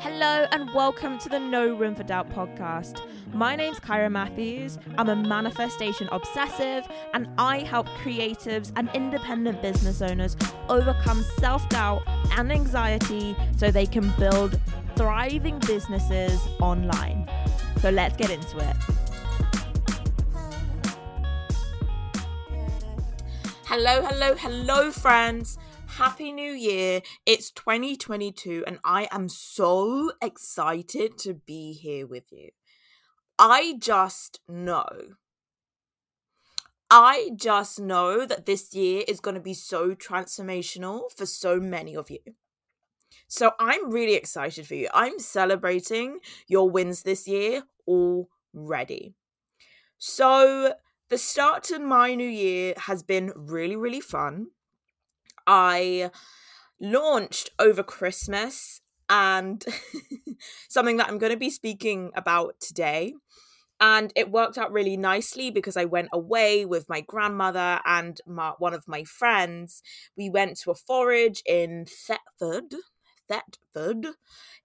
Hello and welcome to the No Room for Doubt podcast. My name's Kyra Matthews. I'm a manifestation obsessive and I help creatives and independent business owners overcome self doubt and anxiety so they can build thriving businesses online. So let's get into it. Hello, hello, hello, friends. Happy New Year. It's 2022 and I am so excited to be here with you. I just know. I just know that this year is going to be so transformational for so many of you. So I'm really excited for you. I'm celebrating your wins this year already. So the start to my new year has been really, really fun. I launched over Christmas and something that I'm going to be speaking about today. And it worked out really nicely because I went away with my grandmother and my, one of my friends. We went to a forage in Thetford, Thetford,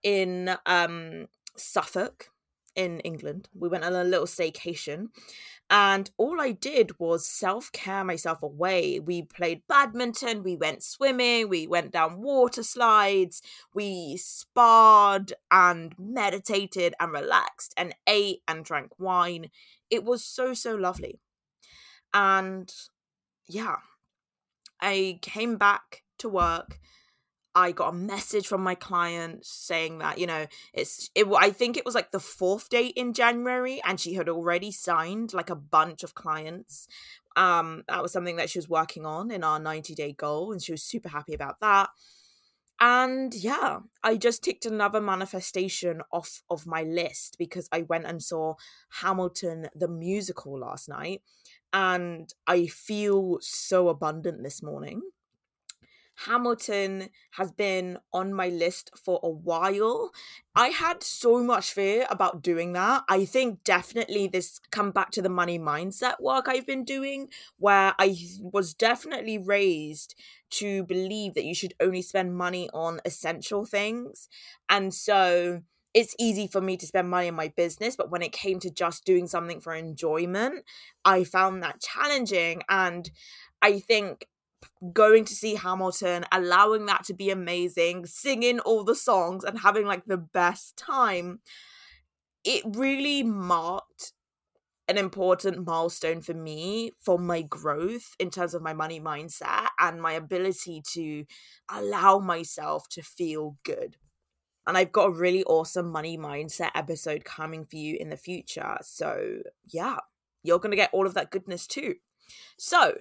in um, Suffolk, in England. We went on a little staycation. And all I did was self care myself away. We played badminton, we went swimming, we went down water slides, we sparred and meditated and relaxed and ate and drank wine. It was so, so lovely. And yeah, I came back to work I got a message from my client saying that you know it's it. I think it was like the fourth date in January, and she had already signed like a bunch of clients. Um, that was something that she was working on in our ninety day goal, and she was super happy about that. And yeah, I just ticked another manifestation off of my list because I went and saw Hamilton the musical last night, and I feel so abundant this morning Hamilton has been on my list for a while. I had so much fear about doing that. I think definitely this come back to the money mindset work I've been doing where I was definitely raised to believe that you should only spend money on essential things. And so it's easy for me to spend money in my business, but when it came to just doing something for enjoyment, I found that challenging and I think going to see Hamilton, allowing that to be amazing, singing all the songs and having like the best time. It really marked an important milestone for me for my growth in terms of my money mindset and my ability to allow myself to feel good. And I've got a really awesome money mindset episode coming for you in the future. So, yeah, you're going to get all of that goodness too. So,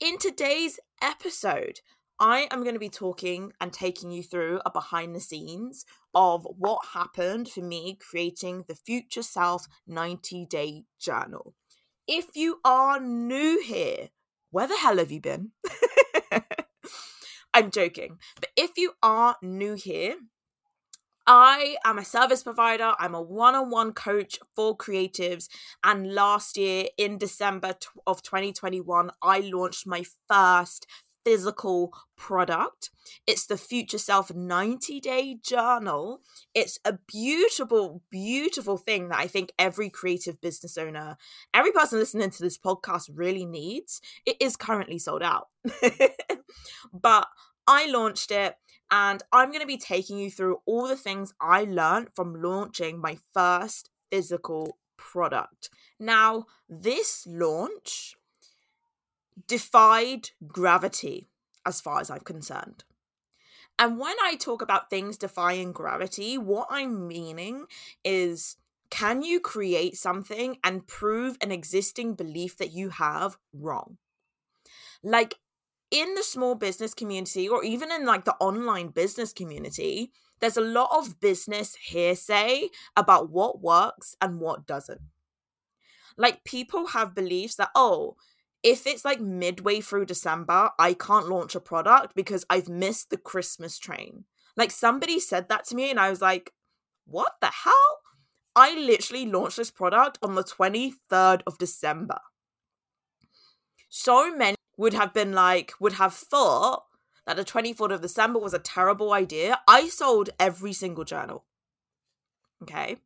in today's episode, I am going to be talking and taking you through a behind the scenes of what happened for me creating the Future Self 90 day journal. If you are new here, where the hell have you been? I'm joking. But if you are new here, I am a service provider. I'm a one on one coach for creatives. And last year, in December of 2021, I launched my first physical product. It's the Future Self 90 Day Journal. It's a beautiful, beautiful thing that I think every creative business owner, every person listening to this podcast really needs. It is currently sold out. but I launched it and I'm going to be taking you through all the things I learned from launching my first physical product. Now, this launch defied gravity as far as I'm concerned. And when I talk about things defying gravity, what I'm meaning is can you create something and prove an existing belief that you have wrong? Like in the small business community or even in like the online business community, there's a lot of business hearsay about what works and what doesn't. Like people have beliefs that, oh, if it's like midway through December, I can't launch a product because I've missed the Christmas train. Like somebody said that to me and I was like, what the hell? I literally launched this product on the 23rd of December. So many would have been like, would have thought that the 24th of December was a terrible idea. I sold every single journal. Okay.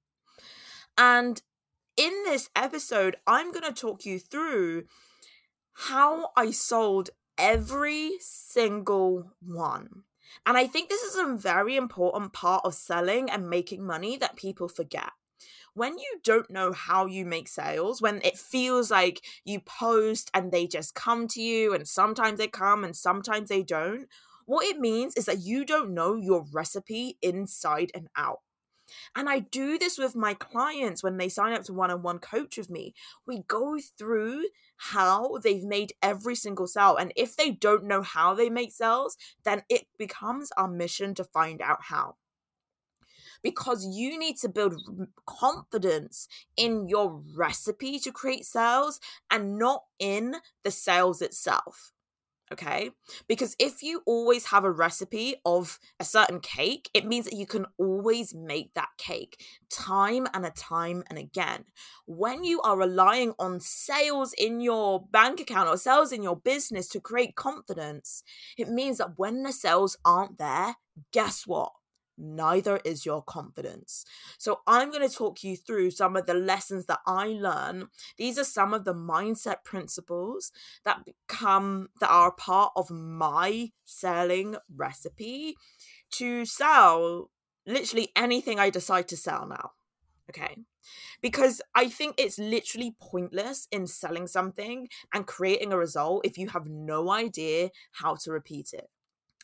And in this episode, I'm going to talk you through how I sold every single one. And I think this is a very important part of selling and making money that people forget. When you don't know how you make sales, when it feels like you post and they just come to you, and sometimes they come and sometimes they don't, what it means is that you don't know your recipe inside and out. And I do this with my clients when they sign up to one on one coach with me. We go through how they've made every single sale. And if they don't know how they make sales, then it becomes our mission to find out how. Because you need to build confidence in your recipe to create sales and not in the sales itself okay? Because if you always have a recipe of a certain cake, it means that you can always make that cake time and a time and again. When you are relying on sales in your bank account or sales in your business to create confidence, it means that when the sales aren't there, guess what? Neither is your confidence. So, I'm going to talk you through some of the lessons that I learn. These are some of the mindset principles that become that are part of my selling recipe to sell literally anything I decide to sell now. Okay. Because I think it's literally pointless in selling something and creating a result if you have no idea how to repeat it.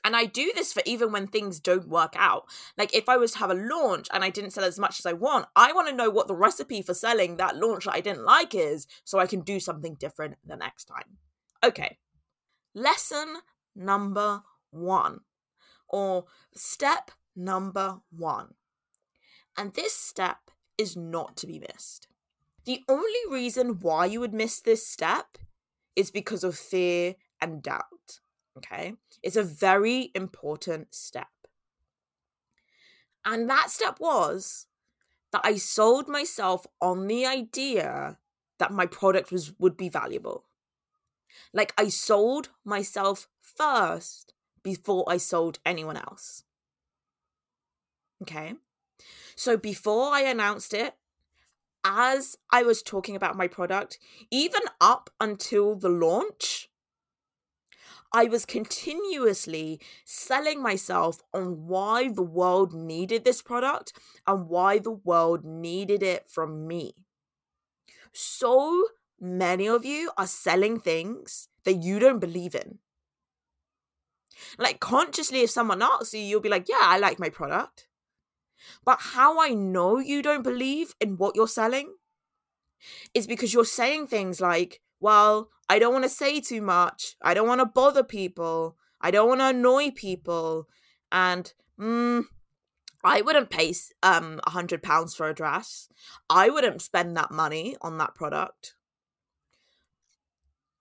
And I do this for even when things don't work out. Like if I was to have a launch and I didn't sell as much as I want, I want to know what the recipe for selling that launch that I didn't like is so I can do something different the next time. Okay. Lesson number one, or step number one. And this step is not to be missed. The only reason why you would miss this step is because of fear and doubt. Okay. It's a very important step. And that step was that I sold myself on the idea that my product was would be valuable. Like I sold myself first before I sold anyone else. Okay? So before I announced it, as I was talking about my product, even up until the launch, I was continuously selling myself on why the world needed this product and why the world needed it from me. So many of you are selling things that you don't believe in. Like, consciously, if someone asks you, you'll be like, Yeah, I like my product. But how I know you don't believe in what you're selling is because you're saying things like, well, I don't want to say too much. I don't want to bother people. I don't want to annoy people. And mm, I wouldn't pay um a hundred pounds for a dress. I wouldn't spend that money on that product.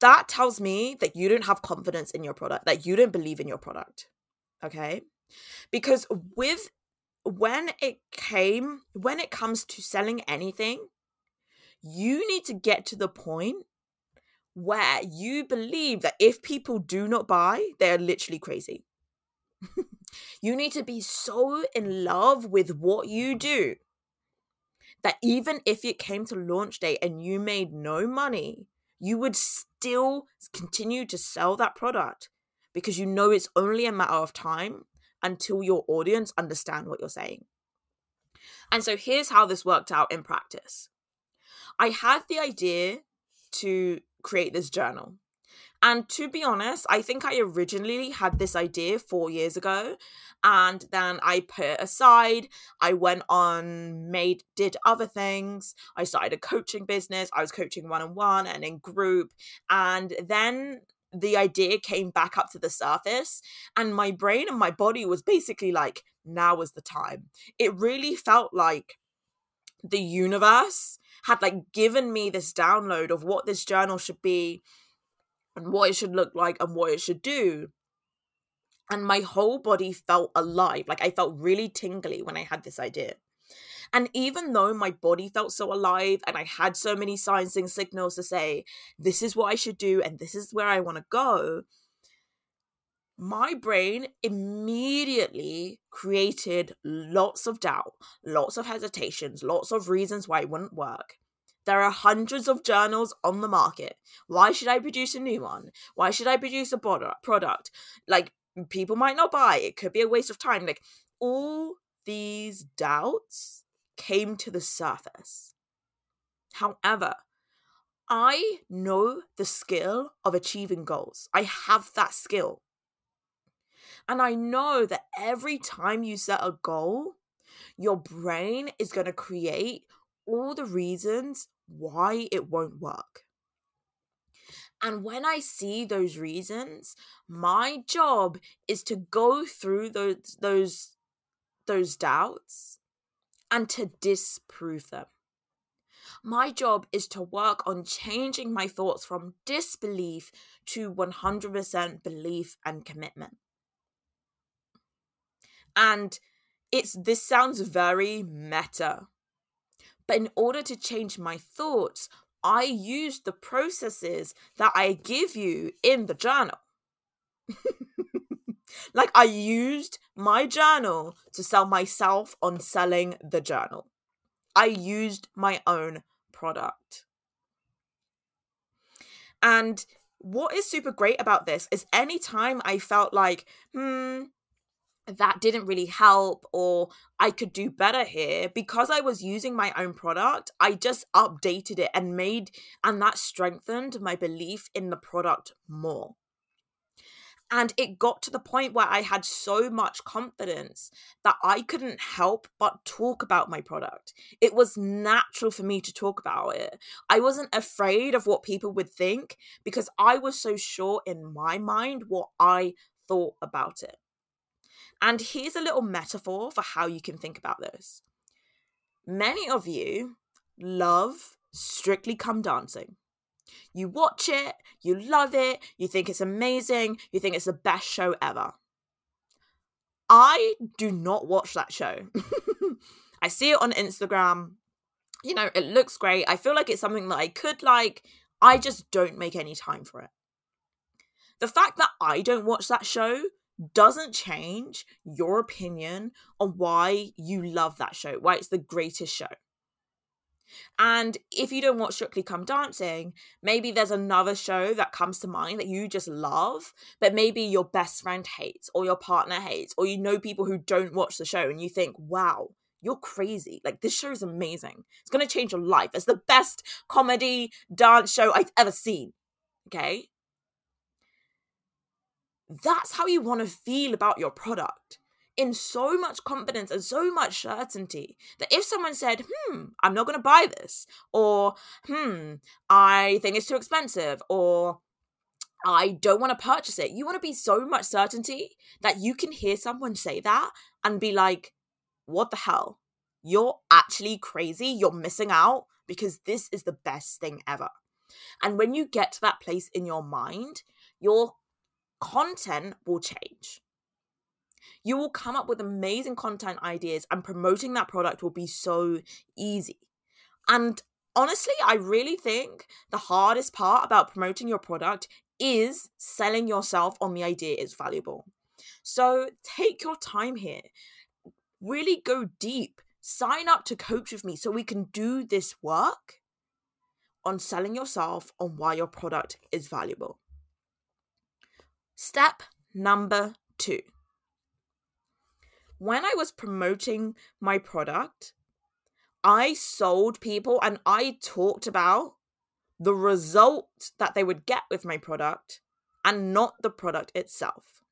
That tells me that you don't have confidence in your product, that you don't believe in your product. Okay? Because with when it came when it comes to selling anything, you need to get to the point where you believe that if people do not buy, they're literally crazy. you need to be so in love with what you do that even if it came to launch day and you made no money, you would still continue to sell that product because you know it's only a matter of time until your audience understand what you're saying. And so here's how this worked out in practice. I had the idea to create this journal. And to be honest, I think I originally had this idea four years ago. And then I put it aside. I went on, made, did other things. I started a coaching business. I was coaching one on one and in group. And then the idea came back up to the surface. And my brain and my body was basically like, now was the time. It really felt like the universe had like given me this download of what this journal should be and what it should look like and what it should do. And my whole body felt alive. Like i felt really tingly when i had this idea. And even though my body felt so alive and i had so many signs and signals to say this is what i should do and this is where i want to go my brain immediately created lots of doubt, lots of hesitations, lots of reasons why it wouldn't work. There are hundreds of journals on the market. Why should I produce a new one? Why should I produce a product? Like, people might not buy. It could be a waste of time. Like, all these doubts came to the surface. However, I know the skill of achieving goals. I have that skill. And I know that every time you set a goal, your brain is going to create all the reasons why it won't work. And when I see those reasons, my job is to go through those those those doubts and to disprove them. My job is to work on changing my thoughts from disbelief to 100% belief and commitment. And it's this sounds very meta. But in order to change my thoughts, I use the processes that I give you in the journal. like I used my journal to sell myself on selling the journal. I used my own product. And what is super great about this is anytime I felt like, hmm, that didn't really help or I could do better here because I was using my own product I just updated it and made and that strengthened my belief in the product more and it got to the point where I had so much confidence that I couldn't help but talk about my product. It was natural for me to talk about it. I wasn't afraid of what people would think because I was so sure in my mind what I thought about it. And here's a little metaphor for how you can think about this. Many of you love Strictly Come Dancing. You watch it, you love it, you think it's amazing, you think it's the best show ever. I do not watch that show. I see it on Instagram. You know, it looks great. I feel like it's something that I could like. I just don't make any time for it. The fact that I don't watch that show doesn't change your opinion on why you love that show, why it's the greatest show. And if you don't watch Strictly Come Dancing, maybe there's another show that comes to mind that you just love, but maybe your best friend hates, or your partner hates, or you know people who don't watch the show and you think, wow, you're crazy. Like, this show is amazing. It's going to change your life. It's the best comedy dance show I've ever seen. Okay? That's how you want to feel about your product in so much confidence and so much certainty that if someone said, hmm, I'm not going to buy this, or hmm, I think it's too expensive, or I don't want to purchase it, you want to be so much certainty that you can hear someone say that and be like, what the hell? You're actually crazy. You're missing out because this is the best thing ever. And when you get to that place in your mind, your content will change. You will come up with amazing content ideas, and promoting that product will be so easy. And honestly, I really think the hardest part about promoting your product is selling yourself on the idea is valuable. So take your time here, really go deep, sign up to coach with me so we can do this work on selling yourself on why your product is valuable. Step number two. When I was promoting my product, I sold people and I talked about the result that they would get with my product and not the product itself.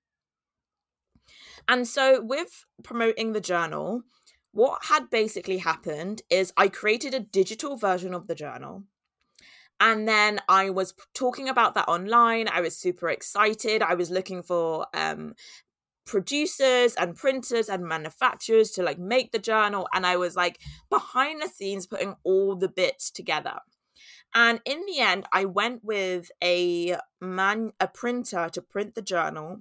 And so, with promoting the journal, what had basically happened is I created a digital version of the journal and then i was talking about that online i was super excited i was looking for um producers and printers and manufacturers to like make the journal and i was like behind the scenes putting all the bits together. And in the end i went with a man a printer to print the journal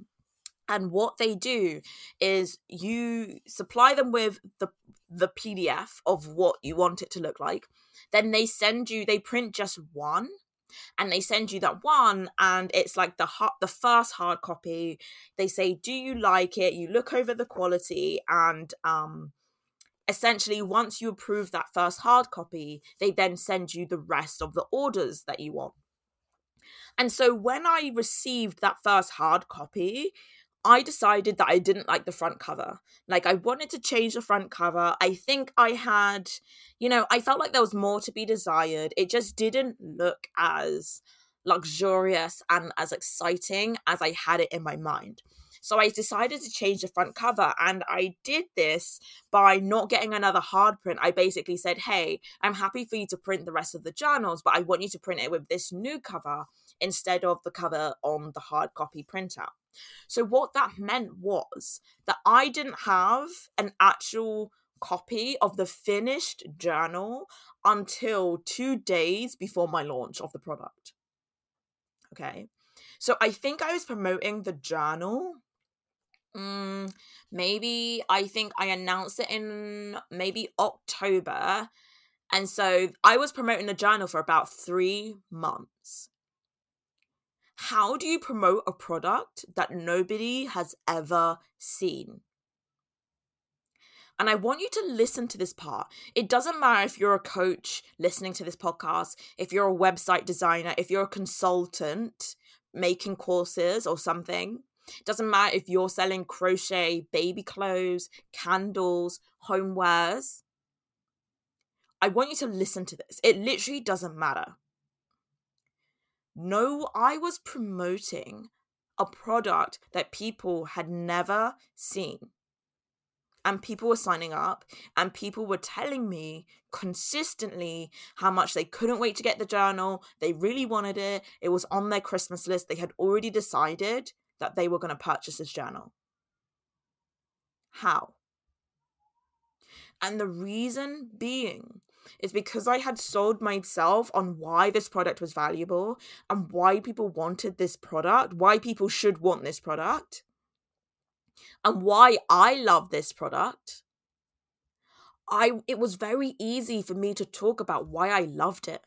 and what they do is you supply them with the the pdf of what you want it to look like then they send you, they print just one and they send you that one and it's like the hard, the first hard copy. They say do you like it? You look over the quality and um essentially once you approve that first hard copy they then send you the rest of the orders that you want. And so when i received that first hard copy I decided that I didn't like the front cover. Like, I wanted to change the front cover. I think I had, you know, I felt like there was more to be desired. It just didn't look as luxurious and as exciting as I had it in my mind. So I decided to change the front cover and I did this by not getting another hard print. I basically said, Hey, I'm happy for you to print the rest of the journals, but I want you to print it with this new cover instead of the cover on the hard copy printout. So, what that meant was that I didn't have an actual copy of the finished journal until two days before my launch of the product. Okay. So, I think I was promoting the journal. Mm, maybe I think I announced it in maybe October. And so I was promoting the journal for about three months how do you promote a product that nobody has ever seen? And I want you to listen to this part. It doesn't matter if you're a coach listening to this podcast, if you're a website designer, if you're a consultant making courses or something. It doesn't matter if you're selling crochet, baby clothes, candles, homewares. I want you to listen to this. It literally doesn't matter. No, I was promoting a product that people had never seen. And people were signing up, and people were telling me consistently how much they couldn't wait to get the journal. They really wanted it. It was on their Christmas list. They had already decided that they were going to purchase this journal. How? And the reason being is because I had sold myself on why this product was valuable and why people wanted this product, why people should want this product, and why I love this product. I it was very easy for me to talk about why I loved it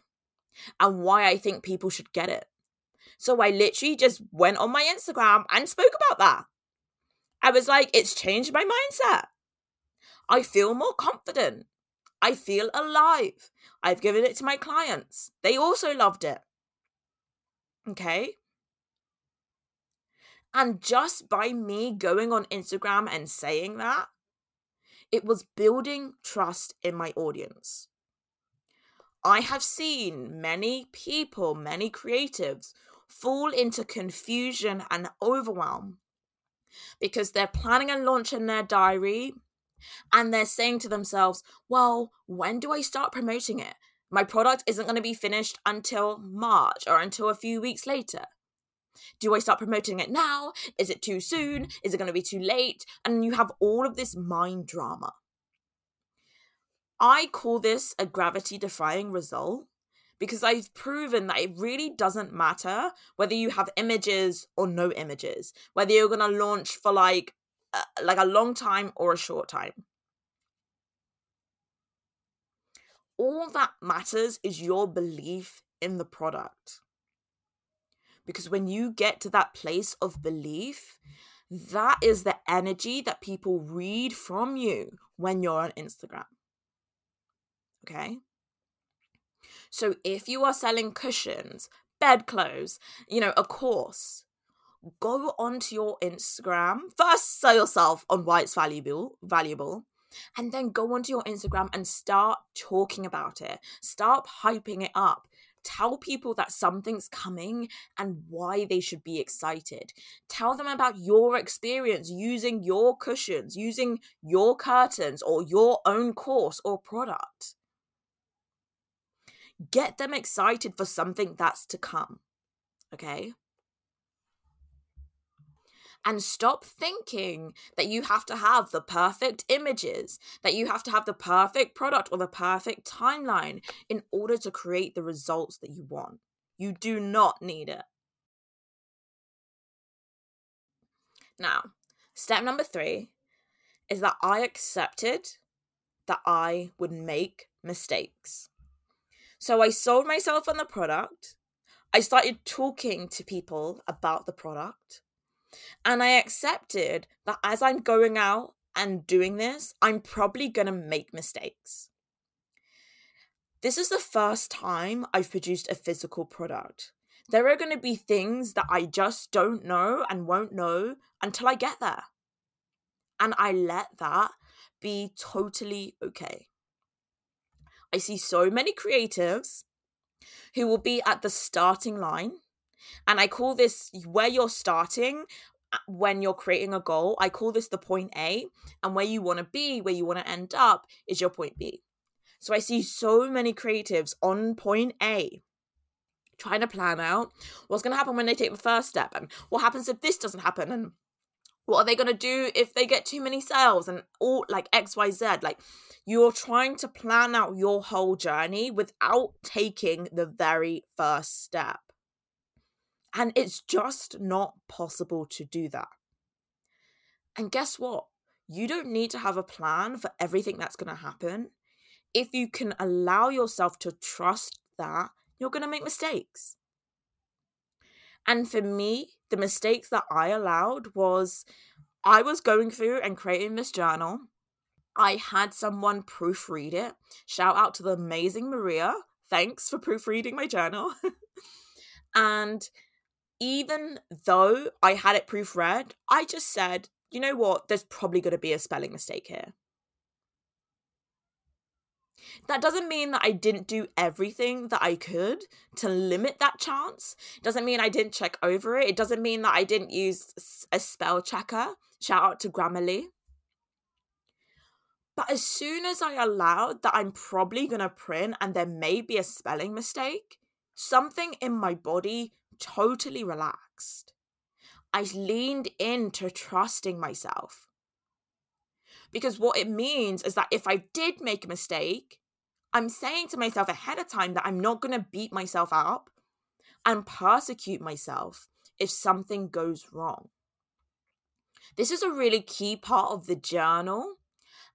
and why I think people should get it. So I literally just went on my Instagram and spoke about that. I was like, it's changed my mindset. I feel more confident. I feel alive. I've given it to my clients. They also loved it. Okay. And just by me going on Instagram and saying that, it was building trust in my audience. I have seen many people, many creatives fall into confusion and overwhelm because they're planning a launch in their diary and they're saying to themselves, well, when do I start promoting it? My product isn't going to be finished until March or until a few weeks later. Do I start promoting it now? Is it too soon? Is it going to be too late? And you have all of this mind drama. I call this a gravity defying result because I've proven that it really doesn't matter whether you have images or no images, whether you're going to launch for like uh, like a long time or a short time. All that matters is your belief in the product. Because when you get to that place of belief, that is the energy that people read from you when you're on Instagram. Okay? So if you are selling cushions, bedclothes, you know, a course, go onto your Instagram. First, sell yourself on why it's valuable, valuable, and then go onto your Instagram and start talking about it. Start hyping it up. Tell people that something's coming and why they should be excited. Tell them about your experience using your cushions, using your curtains, or your own course or product. Get them excited for something that's to come. Okay? And stop thinking that you have to have the perfect images, that you have to have the perfect product or the perfect timeline in order to create the results that you want. You do not need it. Now, step number three is that I accepted that I would make mistakes. So I sold myself on the product. I started talking to people about the product. And I accepted that as I'm going out and doing this, I'm probably going to make mistakes. This is the first time I've produced a physical product. There are going to be things that I just don't know and won't know until I get there. And I let that be totally okay. I see so many creatives who will be at the starting line. And I call this where you're starting uh, when you're creating a goal. I call this the point A. And where you want to be, where you want to end up, is your point B. So I see so many creatives on point A trying to plan out what's going to happen when they take the first step and what happens if this doesn't happen and what are they going to do if they get too many sales and all like xyz like you're trying to plan out your whole journey without taking the very first step. And it's just not possible to do that. And guess what? You don't need to have a plan for everything that's going to happen. If you can allow yourself to trust that, you're going to make mistakes. And for me, the mistakes that I allowed was I was going through and creating this journal I had someone proofread it. Shout out to the amazing Maria. Thanks for proofreading my journal. and even though I had it proofread, I just said, you know what, there's probably going to be a spelling mistake here. That doesn't mean that I didn't do everything that I could to limit that chance. It doesn't mean I didn't check over it. It doesn't mean that I didn't use a spell checker. Shout out to Grammarly. But as soon as I allowed that I'm probably going to print and there may be a spelling mistake, something in my body totally relaxed. I leaned into trusting myself. Because what it means is that if I did make a mistake, I'm saying to myself ahead of time that I'm not going to beat myself up and persecute myself if something goes wrong. This is a really key part of the journal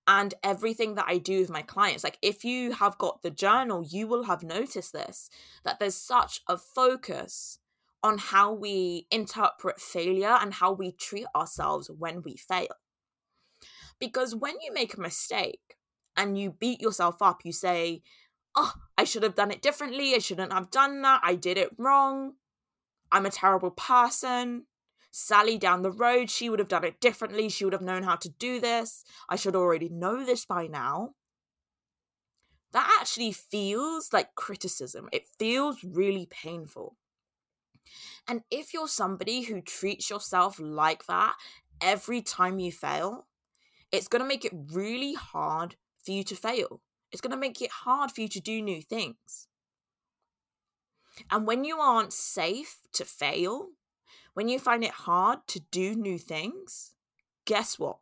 and everything that I do with my clients. Like, if you have got the journal, you will have noticed this that there's such a focus on how we interpret failure and how we treat ourselves when we fail. Because when you make a mistake and you beat yourself up, you say, Oh, I should have done it differently. I shouldn't have done that. I did it wrong. I'm a terrible person. Sally down the road, she would have done it differently. She would have known how to do this. I should already know this by now. That actually feels like criticism. It feels really painful. And if you're somebody who treats yourself like that every time you fail, it's going to make it really hard for you to fail. It's going to make it hard for you to do new things. And when you aren't safe to fail, when you find it hard to do new things, guess what?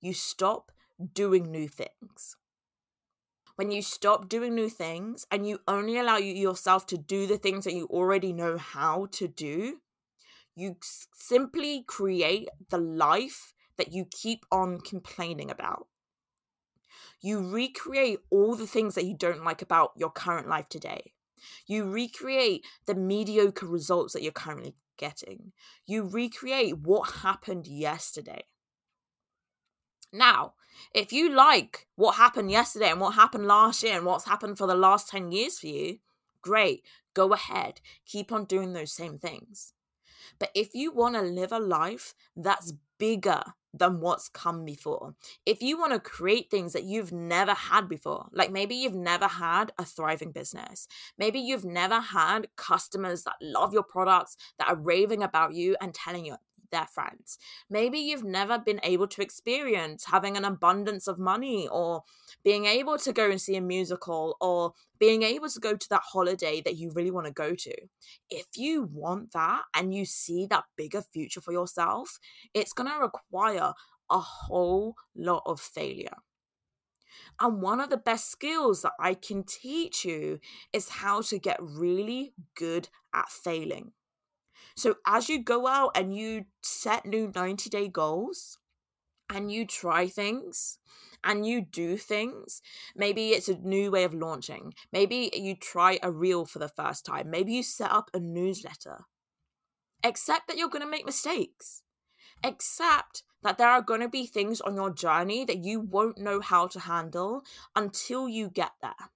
You stop doing new things. When you stop doing new things and you only allow yourself to do the things that you already know how to do, you simply create the life that you keep on complaining about. You recreate all the things that you don't like about your current life today. You recreate the mediocre results that you're currently getting. You recreate what happened yesterday. Now, if you like what happened yesterday and what happened last year and what's happened for the last 10 years for you, great, go ahead, keep on doing those same things. But if you want to live a life that's bigger than what's come before. If you want to create things that you've never had before, like maybe you've never had a thriving business, maybe you've never had customers that love your products, that are raving about you and telling you their friends. Maybe you've never been able to experience having an abundance of money or being able to go and see a musical or being able to go to that holiday that you really want to go to. If you want that and you see that bigger future for yourself, it's going to require a whole lot of failure. And one of the best skills that I can teach you is how to get really good at failing. So as you go out and you set new 90 day goals and you try things and you do things, maybe it's a new way of launching, maybe you try a reel for the first time, maybe you set up a newsletter. Accept that you're going to make mistakes. Accept that there are going to be things on your journey that you won't know how to handle until you get there.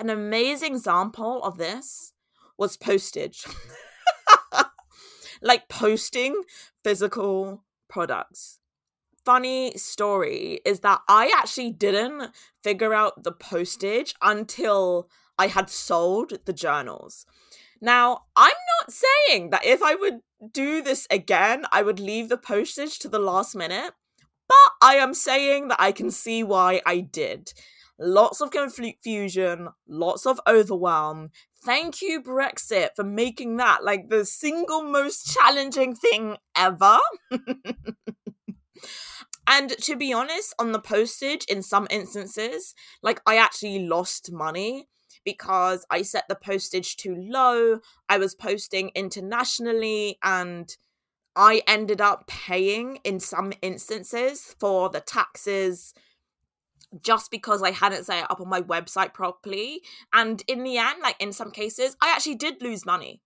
An amazing example of this was postage. like posting physical products. Funny story is that I actually didn't figure out the postage until I had sold the journals. Now, I'm not saying that if I would do this again, I would leave the postage to the last minute, but I am saying that I can see why I did. Lots of confusion, lots of overwhelm. Thank you, Brexit, for making that like the single most challenging thing ever. and to be honest, on the postage, in some instances, like I actually lost money because I set the postage too low. I was posting internationally and I ended up paying in some instances for the taxes just because I hadn't set it up on my website properly. And in the end, like in some cases, I actually did lose money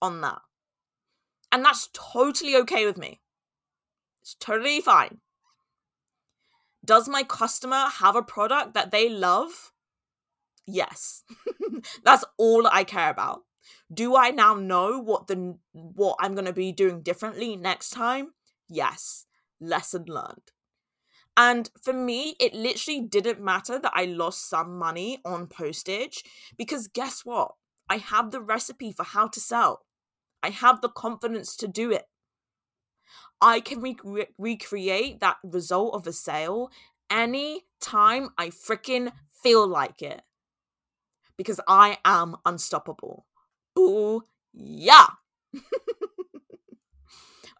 on that. And that's totally okay with me. It's totally fine. Does my customer have a product that they love? Yes. That's all I care about. Do I now know what the what I'm going to be doing differently next time? Yes. Lesson learned. And for me, it literally didn't matter that I lost some money on postage because guess what? I have the recipe for how to sell. I have the confidence to do it. I can re- recreate that result of a sale any time I freaking feel like it because I am unstoppable. Boo, yeah.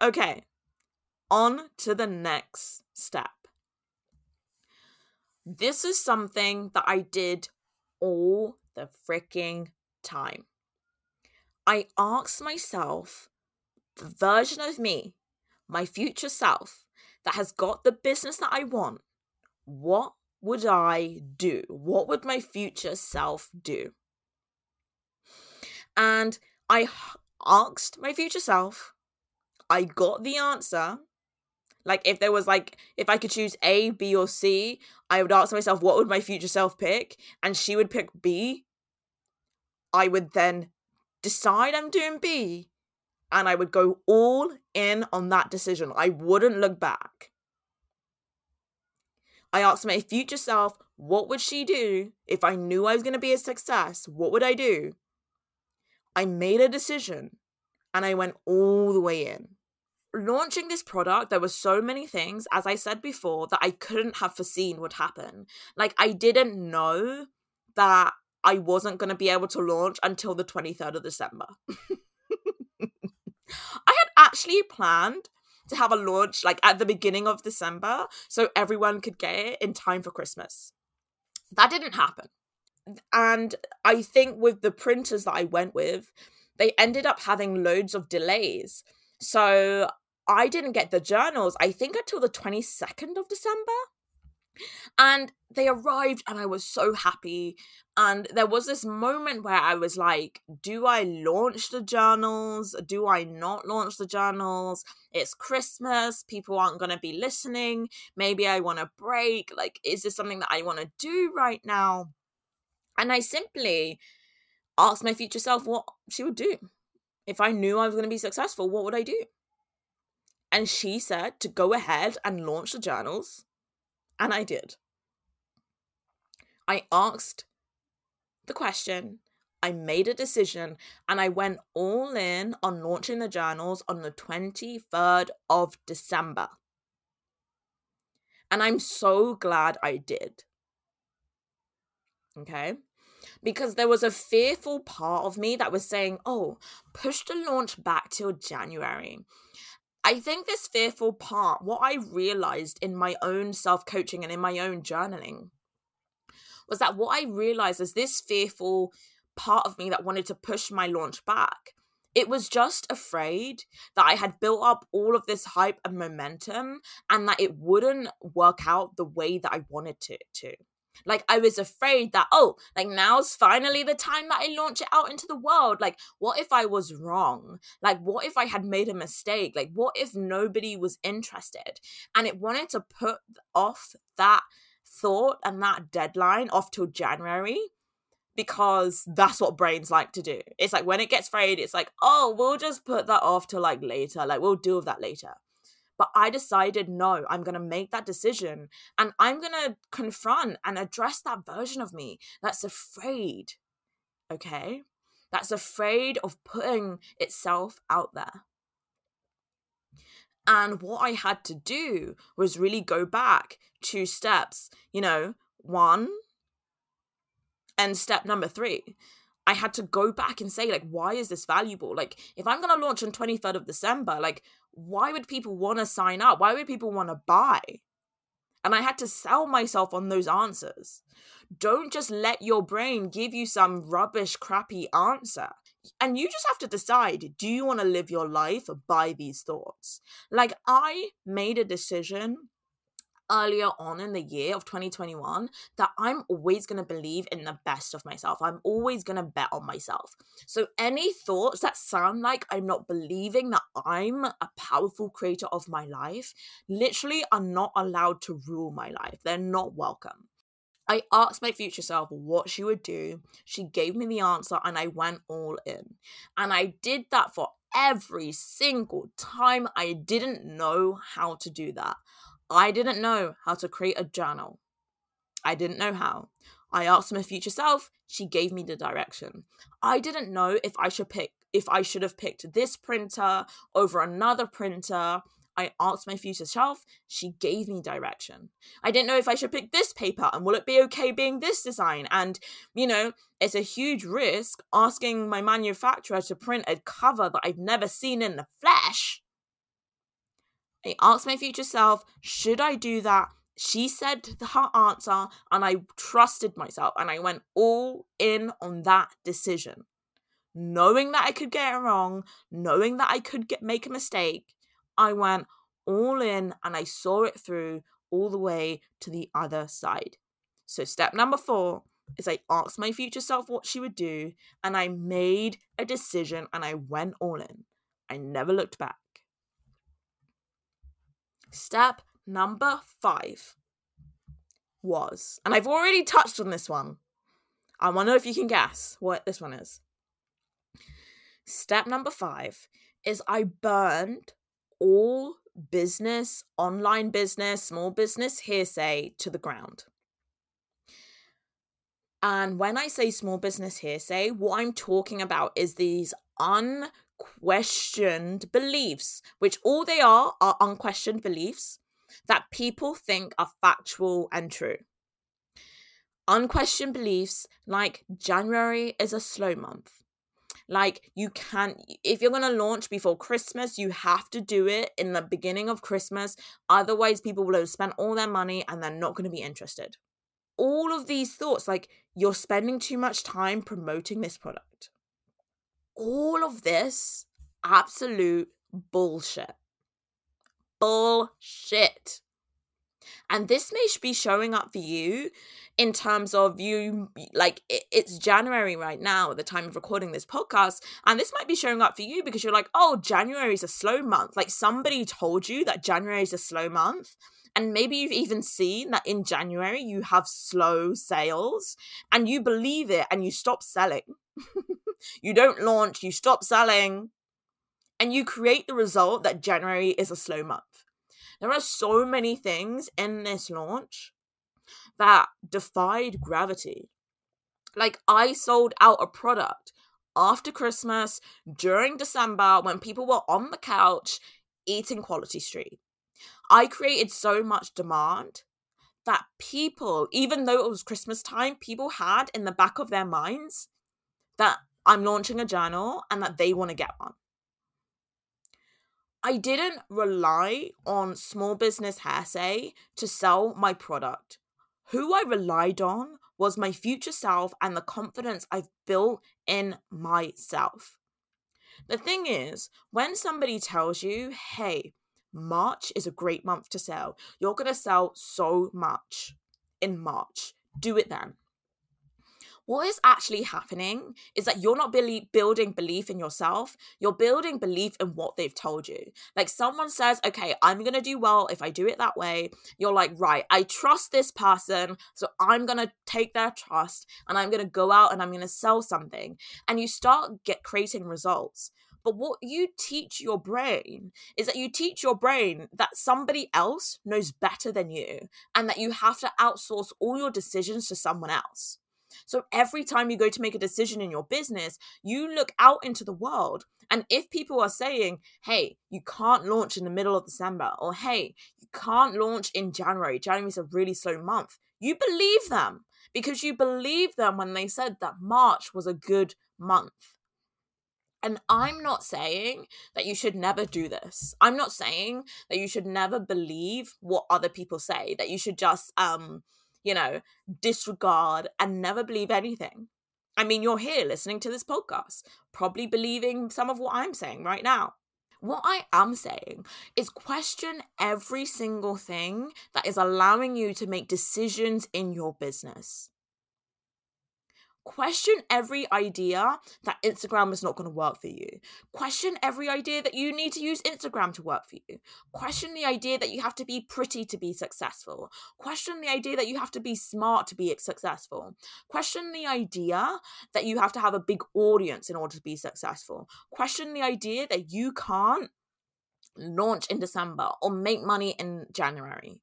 okay, on to the next step. This is something that I did all the freaking time. I asked myself, the version of me, my future self, that has got the business that I want, what would I do? What would my future self do? And I asked my future self, I got the answer. Like, if there was like, if I could choose A, B, or C, I would ask myself, what would my future self pick? And she would pick B. I would then decide I'm doing B and I would go all in on that decision. I wouldn't look back. I asked my future self, what would she do if I knew I was going to be a success? What would I do? I made a decision and I went all the way in. Launching this product, there were so many things, as I said before, that I couldn't have foreseen would happen. Like, I didn't know that I wasn't going to be able to launch until the 23rd of December. I had actually planned to have a launch like at the beginning of December so everyone could get it in time for Christmas. That didn't happen. And I think with the printers that I went with, they ended up having loads of delays. So I didn't get the journals, I think, until the 22nd of December. And they arrived, and I was so happy. And there was this moment where I was like, do I launch the journals? Do I not launch the journals? It's Christmas. People aren't going to be listening. Maybe I want a break. Like, is this something that I want to do right now? And I simply asked my future self what she would do. If I knew I was going to be successful, what would I do? And she said to go ahead and launch the journals and I did. I asked the question, I made a decision, and I went all in on launching the journals on the 23rd of December. And I'm so glad I did. Okay? Because there was a fearful part of me that was saying, oh, push the launch back till January. I think this fearful part, what I realized in my own self coaching and in my own journaling, was that what I realized is this fearful part of me that wanted to push my launch back it was just afraid that I had built up all of this hype and momentum and that it wouldn't work out the way that I wanted it to. Like I was afraid that oh, like now's finally the time that I launch it out into the world. Like what if I was wrong? Like what if I had made a mistake? Like what if nobody was interested? And it wanted to put off that thought and that deadline off till January because that's what brains like to do. It's like when it gets frayed, it's like, oh, we'll just put that off till like later. Like we'll deal with that later. But I decided, no, I'm going to make that decision and I'm going to confront and address that version of me that's afraid. Okay? That's afraid of putting itself out there. And what I had to do was really go back two steps. You know, one, and step number three. I had to go back and say, like, why is this valuable? Like, if I'm going to launch on 23rd of December, like, why would people want to sign up? Why would people want to buy? And I had to sell myself on those answers. Don't just let your brain give you some rubbish, crappy answer. And you just have to decide do you want to live your life by these thoughts? Like, I made a decision earlier on in the year of 2021 that I'm always going to believe in the best of myself. I'm always going to bet on myself. So, any thoughts that sound like I'm not believing that I'm a powerful creator of my life literally are not allowed to rule my life. They're not welcome. I asked my future self what she would do. She gave me the answer and I went all in. And I did that for every single time I didn't know how to do that. I didn't know how to create a journal. I didn't know how. I asked my future self, she gave me the direction. I didn't know if I should pick if I should have picked this printer over another printer. I asked my future self, she gave me direction. I didn't know if I should pick this paper and will it be okay being this design? And, you know, it's a huge risk asking my manufacturer to print a cover that I've never seen in the flesh I asked my future self, should I do that? She said her answer, and I trusted myself and I went all in on that decision. Knowing that I could get it wrong, knowing that I could get make a mistake, I went all in and I saw it through all the way to the other side. So, step number four is I asked my future self what she would do, and I made a decision and I went all in. I never looked back. Step number five was, and I've already touched on this one. I want to know if you can guess what this one is. Step number five is I burned all business, online business, small business hearsay to the ground. And when I say small business hearsay, what I'm talking about is these un questioned beliefs, which all they are are unquestioned beliefs that people think are factual and true. Unquestioned beliefs like January is a slow month. Like you can't, if you're going to launch before Christmas, you have to do it in the beginning of Christmas. Otherwise, people will have spent all their money and they're not going to be interested. All of these thoughts, like you're spending too much time promoting this product all of this absolute bullshit. Bullshit. And this may be showing up for you in terms of you, like, it's January right now at the time of recording this podcast. And this might be showing up for you because you're like, oh, January is a slow month. Like, somebody told you that January is a slow month. And maybe you've even seen that in January you have slow sales and you believe it and you stop selling. you don't launch, you stop selling, and you create the result that January is a slow month. There are so many things in this launch that defied gravity. Like, I sold out a product after Christmas during December when people were on the couch eating Quality Street. I created so much demand that people, even though it was Christmas time, people had in the back of their minds that I'm launching a journal and that they want to get one. I didn't rely on small business hearsay to sell my product. Who I relied on was my future self and the confidence I've built in myself. The thing is, when somebody tells you, hey, March is a great month to sell, you're going to sell so much in March. Do it then what is actually happening is that you're not building belief in yourself you're building belief in what they've told you. Like someone says okay i'm gonna do well if i do it that way. You're like right i trust this person so i'm gonna take their trust and i'm gonna go out and i'm gonna sell something. And you start get creating results. But what you teach your brain is that you teach your brain that somebody else knows better than you and that you have to outsource all your decisions to someone else. So every time you go to make a decision in your business, you look out into the world. And if people are saying, hey, you can't launch in the middle of December, or hey, you can't launch in January, January is a really slow month, you believe them because you believe them when they said that March was a good month. And I'm not saying that you should never do this. I'm not saying that you should never believe what other people say, that you should just um you know, disregard and never believe anything. I mean, you're here listening to this podcast, probably believing some of what I'm saying right now. What I am saying is question every single thing that is allowing you to make decisions in your business. Question every idea that Instagram is not going to work for you. Question every idea that you need to use Instagram to work for you. Question the idea that you have to be pretty to be successful. Question the idea that you have to be smart to be successful. Question the idea that you have to have a big audience in order to be successful. Question the idea that you can't launch in December or make money in January.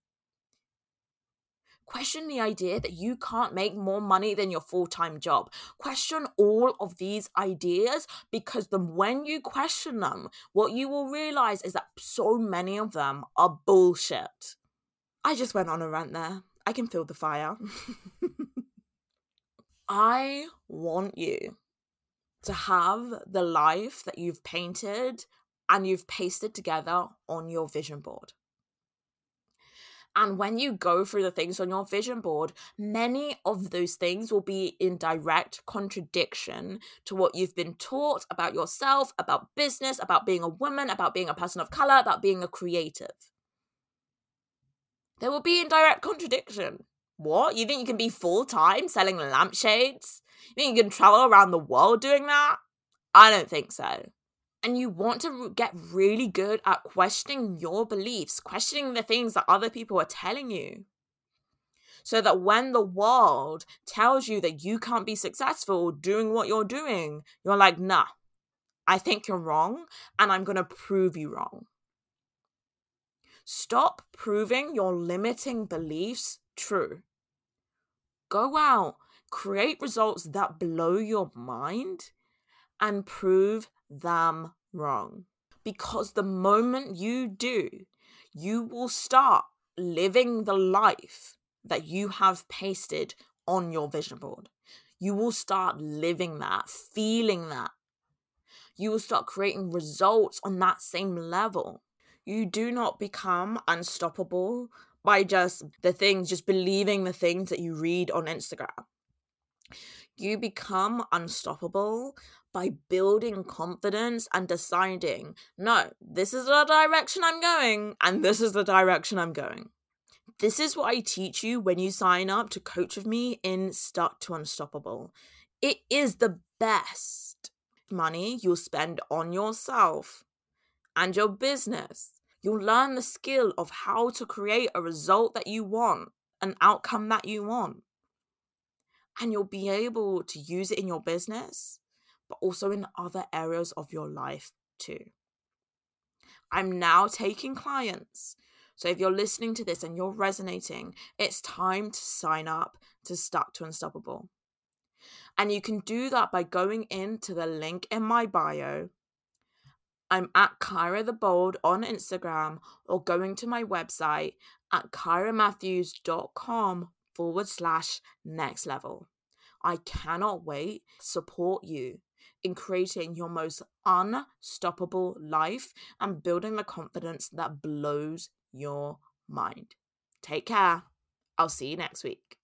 Question the idea that you can't make more money than your full time job. Question all of these ideas because the when you question them, what you will realize is that so many of them are bullshit. I just went on a rant there. I can feel the fire. I want you to have the life that you've painted and you've pasted together on your vision board. And when you go through the things on your vision board, many of those things will be in direct contradiction to what you've been taught about yourself, about business, about being a woman, about being a person of color, about being a creative. They will be in direct contradiction. What? You think you can be full time selling lampshades? You think you can travel around the world doing that? I don't think so and you want to get really good at questioning your beliefs, questioning the things that other people are telling you. So that when the world tells you that you can't be successful doing what you're doing, you're like, nah, I think you're wrong, and I'm going to prove you wrong. Stop proving your limiting beliefs true. Go out, create results that blow your mind, and prove them wrong. Because the moment you do, you will start living the life that you have pasted on your vision board. You will start living that, feeling that. You will start creating results on that same level. You do not become unstoppable by just the things, just believing the things that you read on Instagram. You become unstoppable by building confidence and deciding, no, this is the direction I'm going, and this is the direction I'm going. This is what I teach you when you sign up to coach with me in Start to Unstoppable. It is the best money you'll spend on yourself and your business. You'll learn the skill of how to create a result that you want, an outcome that you want. And you'll be able to use it in your business but also in other areas of your life too. I'm now taking clients. So if you're listening to this and you're resonating, it's time to sign up to Stuck to Unstoppable. And you can do that by going into the link in my bio. I'm at Kyra the Bold on Instagram or going to my website at kyramatthews.com forward slash next level. I cannot wait to support you in creating your most unstoppable life and building the confidence that blows your mind. Take care. I'll see you next week.